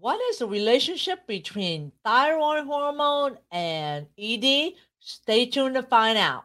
What is the relationship between thyroid hormone and ED? Stay tuned to find out.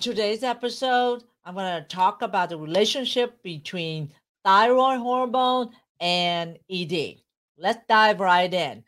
Today's episode, I'm going to talk about the relationship between thyroid hormone and ED. Let's dive right in.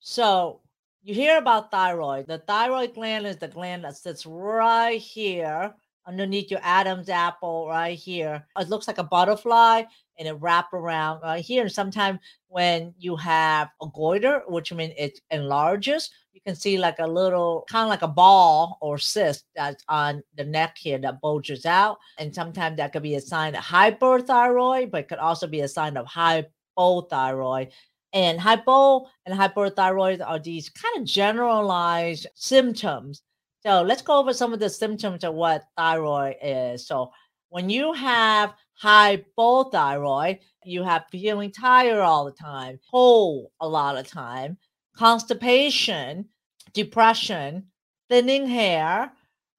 So, you hear about thyroid. The thyroid gland is the gland that sits right here underneath your Adam's apple, right here. It looks like a butterfly and it wrap around right here. And sometimes when you have a goiter, which means it enlarges, you can see like a little kind of like a ball or cyst that's on the neck here that bulges out. And sometimes that could be a sign of hyperthyroid, but it could also be a sign of hypothyroid. And hypo and hyperthyroid are these kind of generalized symptoms. So let's go over some of the symptoms of what thyroid is. So when you have hypothyroid, you have feeling tired all the time, cold a lot of time, constipation, depression, thinning hair,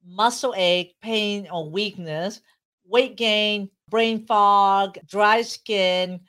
muscle ache, pain or weakness, weight gain, brain fog, dry skin,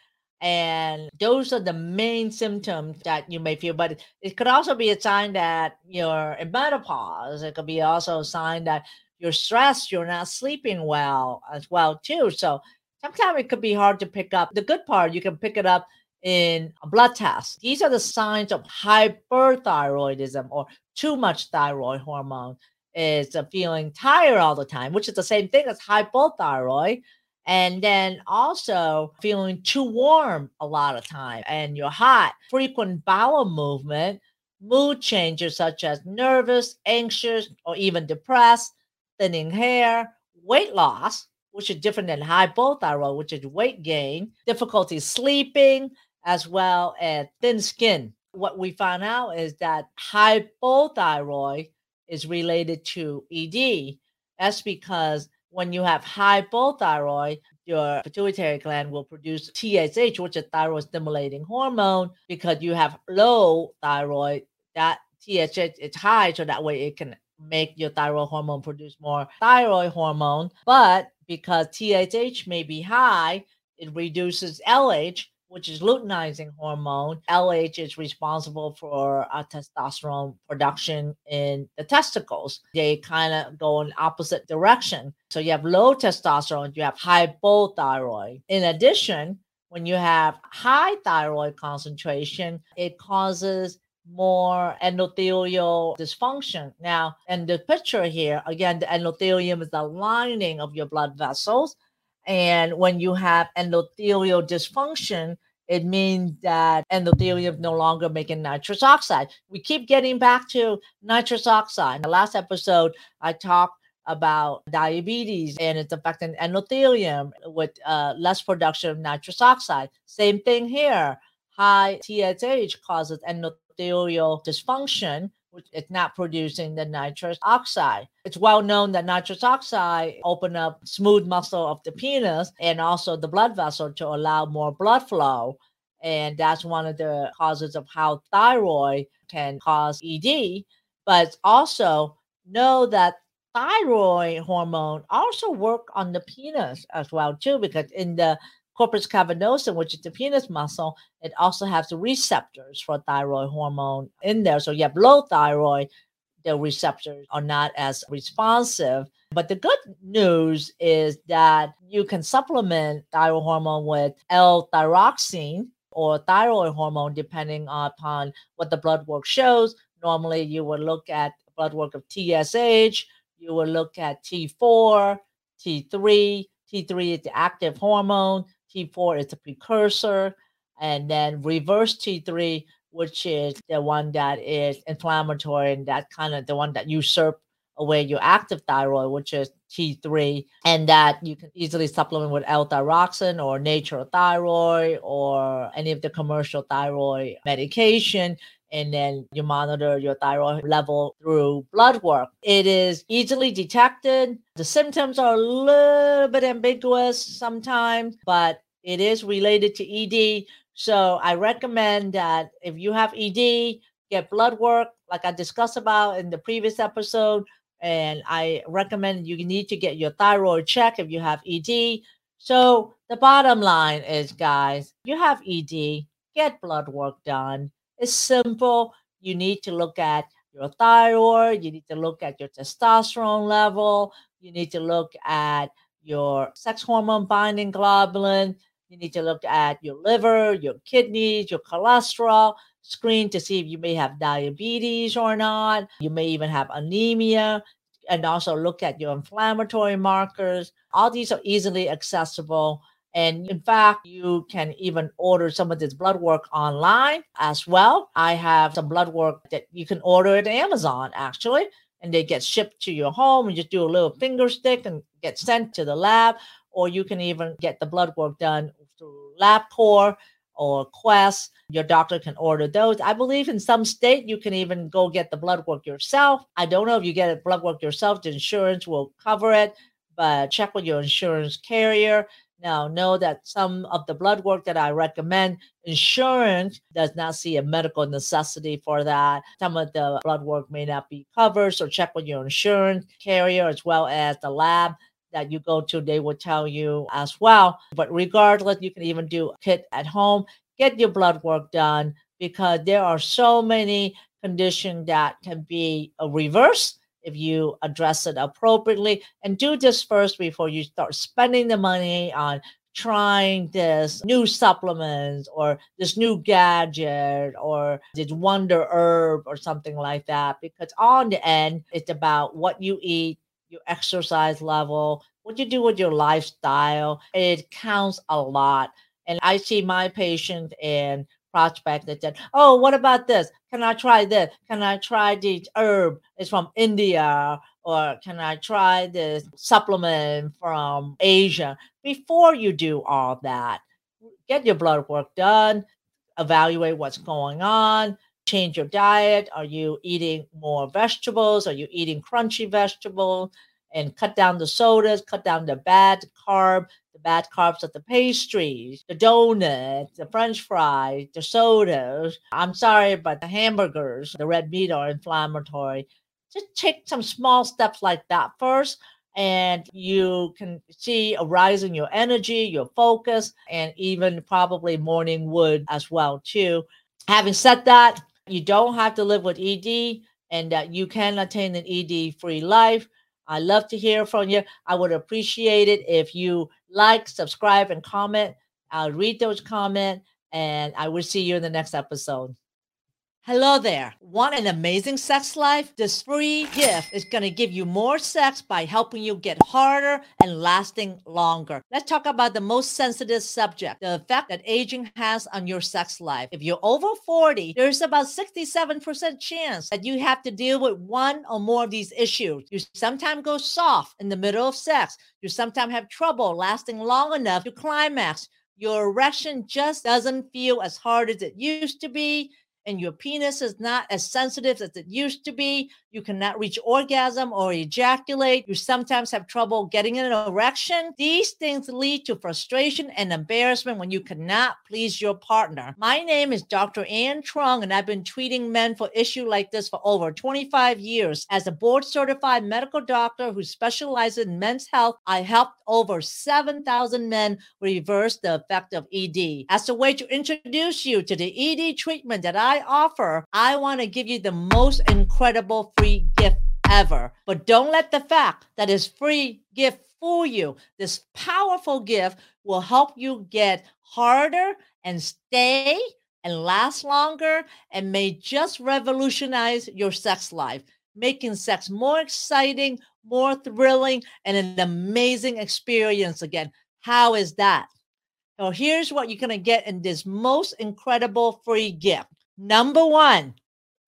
and those are the main symptoms that you may feel. But it could also be a sign that you're in menopause. It could be also a sign that you're stressed, you're not sleeping well as well too. So sometimes it could be hard to pick up. The good part, you can pick it up in a blood test. These are the signs of hyperthyroidism or too much thyroid hormone is feeling tired all the time, which is the same thing as hypothyroid. And then also feeling too warm a lot of time and you're hot, frequent bowel movement, mood changes such as nervous, anxious, or even depressed, thinning hair, weight loss, which is different than hypothyroid, which is weight gain, difficulty sleeping, as well as thin skin. What we found out is that hypothyroid is related to ED. That's because when you have hypothyroid, your pituitary gland will produce TSH, which is thyroid stimulating hormone, because you have low thyroid, that TSH is high, so that way it can make your thyroid hormone produce more thyroid hormone. But because TSH may be high, it reduces LH, which is luteinizing hormone. LH is responsible for uh, testosterone production in the testicles. They kind of go in opposite direction. So you have low testosterone, you have hypothyroid. In addition, when you have high thyroid concentration, it causes more endothelial dysfunction. Now, in the picture here, again, the endothelium is the lining of your blood vessels. And when you have endothelial dysfunction, it means that endothelium no longer making nitrous oxide. We keep getting back to nitrous oxide. In the last episode, I talked about diabetes and its affecting endothelium with uh, less production of nitrous oxide. Same thing here. High TSH causes endothelial dysfunction, is not producing the nitrous oxide. It's well known that nitrous oxide open up smooth muscle of the penis and also the blood vessel to allow more blood flow. And that's one of the causes of how thyroid can cause ED. But also know that thyroid hormone also work on the penis as well too because in the corpus cavernosum, which is the penis muscle, it also has the receptors for thyroid hormone in there. So you have low thyroid, the receptors are not as responsive. But the good news is that you can supplement thyroid hormone with L-thyroxine or thyroid hormone, depending upon what the blood work shows. Normally, you would look at blood work of TSH, you would look at T4, T3. T3 is the active hormone. T4 is a precursor, and then reverse T3, which is the one that is inflammatory and that kind of the one that usurp away your active thyroid, which is T3, and that you can easily supplement with L-thyroxine or natural thyroid or any of the commercial thyroid medication and then you monitor your thyroid level through blood work. It is easily detected. The symptoms are a little bit ambiguous sometimes, but it is related to ED. So I recommend that if you have ED, get blood work, like I discussed about in the previous episode. And I recommend you need to get your thyroid check if you have ED. So the bottom line is, guys, you have ED, get blood work done it's simple. You need to look at your thyroid, you need to look at your testosterone level, you need to look at your sex hormone binding globulin, you need to look at your liver, your kidneys, your cholesterol, screen to see if you may have diabetes or not. You may even have anemia, and also look at your inflammatory markers. All these are easily accessible and in fact, you can even order some of this blood work online as well. I have some blood work that you can order at Amazon actually, and they get shipped to your home. You just do a little finger stick and get sent to the lab. Or you can even get the blood work done through LabCorp or Quest. Your doctor can order those. I believe in some state you can even go get the blood work yourself. I don't know if you get a blood work yourself, the insurance will cover it, but check with your insurance carrier. Now, know that some of the blood work that I recommend, insurance does not see a medical necessity for that. Some of the blood work may not be covered, so check with your insurance carrier as well as the lab that you go to, they will tell you as well. But regardless, you can even do a kit at home, get your blood work done because there are so many conditions that can be uh, reversed if you address it appropriately and do this first before you start spending the money on trying this new supplement or this new gadget or this wonder herb or something like that because on the end it's about what you eat your exercise level what you do with your lifestyle. It counts a lot. And i see my patients and prospect that said, Oh, what about this? Can I try this? Can I try this herb? It's from India. Or can I try this supplement from Asia? Before you do all that, get your blood work done, evaluate what's going on, change your diet. Are you eating more vegetables? Are you eating crunchy vegetables? And cut down the sodas, cut down the bad carb, bad carbs of the pastries, the donuts, the french fries, the sodas. I'm sorry, but the hamburgers, the red meat are inflammatory. Just take some small steps like that first and you can see a rise in your energy, your focus, and even probably morning wood as well too. Having said that, you don't have to live with ED and that you can attain an ED free life. I love to hear from you. I would appreciate it if you like, subscribe, and comment. I'll read those comments, and I will see you in the next episode. Hello there. Want an amazing sex life? This free gift is going to give you more sex by helping you get harder and lasting longer. Let's talk about the most sensitive subject the effect that aging has on your sex life. If you're over 40, there's about 67% chance that you have to deal with one or more of these issues. You sometimes go soft in the middle of sex, you sometimes have trouble lasting long enough to climax. Your erection just doesn't feel as hard as it used to be and your penis is not as sensitive as it used to be. You cannot reach orgasm or ejaculate. You sometimes have trouble getting an erection. These things lead to frustration and embarrassment when you cannot please your partner. My name is Dr. Anh Truong, and I've been treating men for issues like this for over 25 years. As a board certified medical doctor who specializes in men's health, I helped over 7,000 men reverse the effect of ED. As a way to introduce you to the ED treatment that I offer, I want to give you the most incredible free gift ever. But don't let the fact that it's free gift fool you. This powerful gift will help you get harder and stay and last longer and may just revolutionize your sex life, making sex more exciting, more thrilling, and an amazing experience again. How is that? So here's what you're going to get in this most incredible free gift. Number one,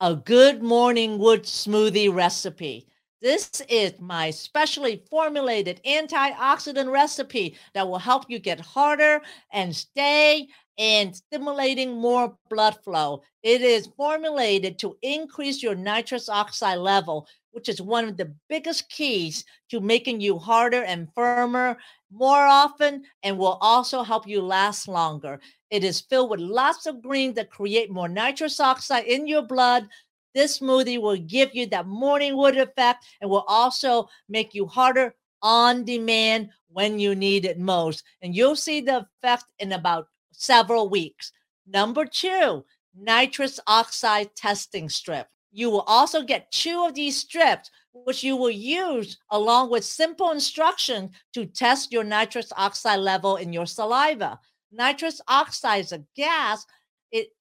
a good morning wood smoothie recipe. This is my specially formulated antioxidant recipe that will help you get harder and stay and stimulating more blood flow. It is formulated to increase your nitrous oxide level, which is one of the biggest keys to making you harder and firmer more often and will also help you last longer. It is filled with lots of greens that create more nitrous oxide in your blood. This smoothie will give you that morning wood effect and will also make you harder on demand when you need it most. And you'll see the effect in about several weeks. Number two, nitrous oxide testing strip. You will also get two of these strips, which you will use along with simple instructions to test your nitrous oxide level in your saliva. Nitrous oxide is a gas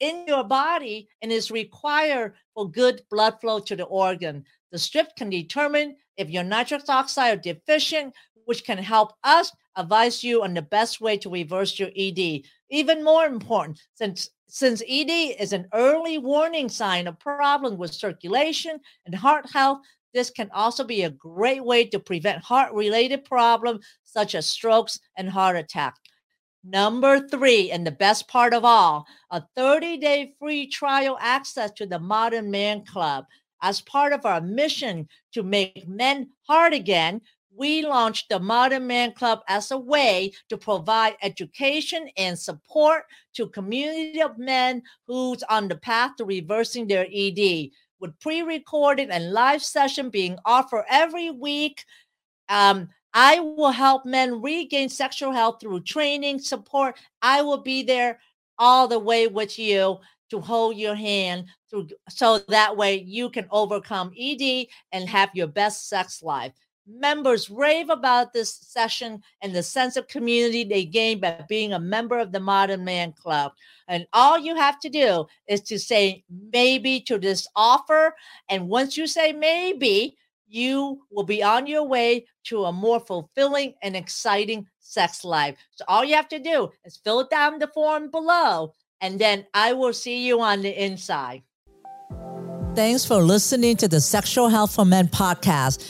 in your body and is required for good blood flow to the organ. The strip can determine if your nitrous oxide are deficient, which can help us advise you on the best way to reverse your ED. Even more important, since since ED is an early warning sign of problem with circulation and heart health, this can also be a great way to prevent heart related problems such as strokes and heart attack. Number three, and the best part of all, a 30 day free trial access to the Modern Man Club. As part of our mission to make men hard again, we launched the Modern Man Club as a way to provide education and support to community of men who's on the path to reversing their ED with pre-recorded and live session being offered every week. Um, I will help men regain sexual health through training, support. I will be there all the way with you to hold your hand through so that way you can overcome ED and have your best sex life. Members rave about this session and the sense of community they gain by being a member of the Modern Man Club. And all you have to do is to say maybe to this offer. And once you say maybe, you will be on your way to a more fulfilling and exciting sex life. So all you have to do is fill down the form below, and then I will see you on the inside. Thanks for listening to the Sexual Health for Men podcast.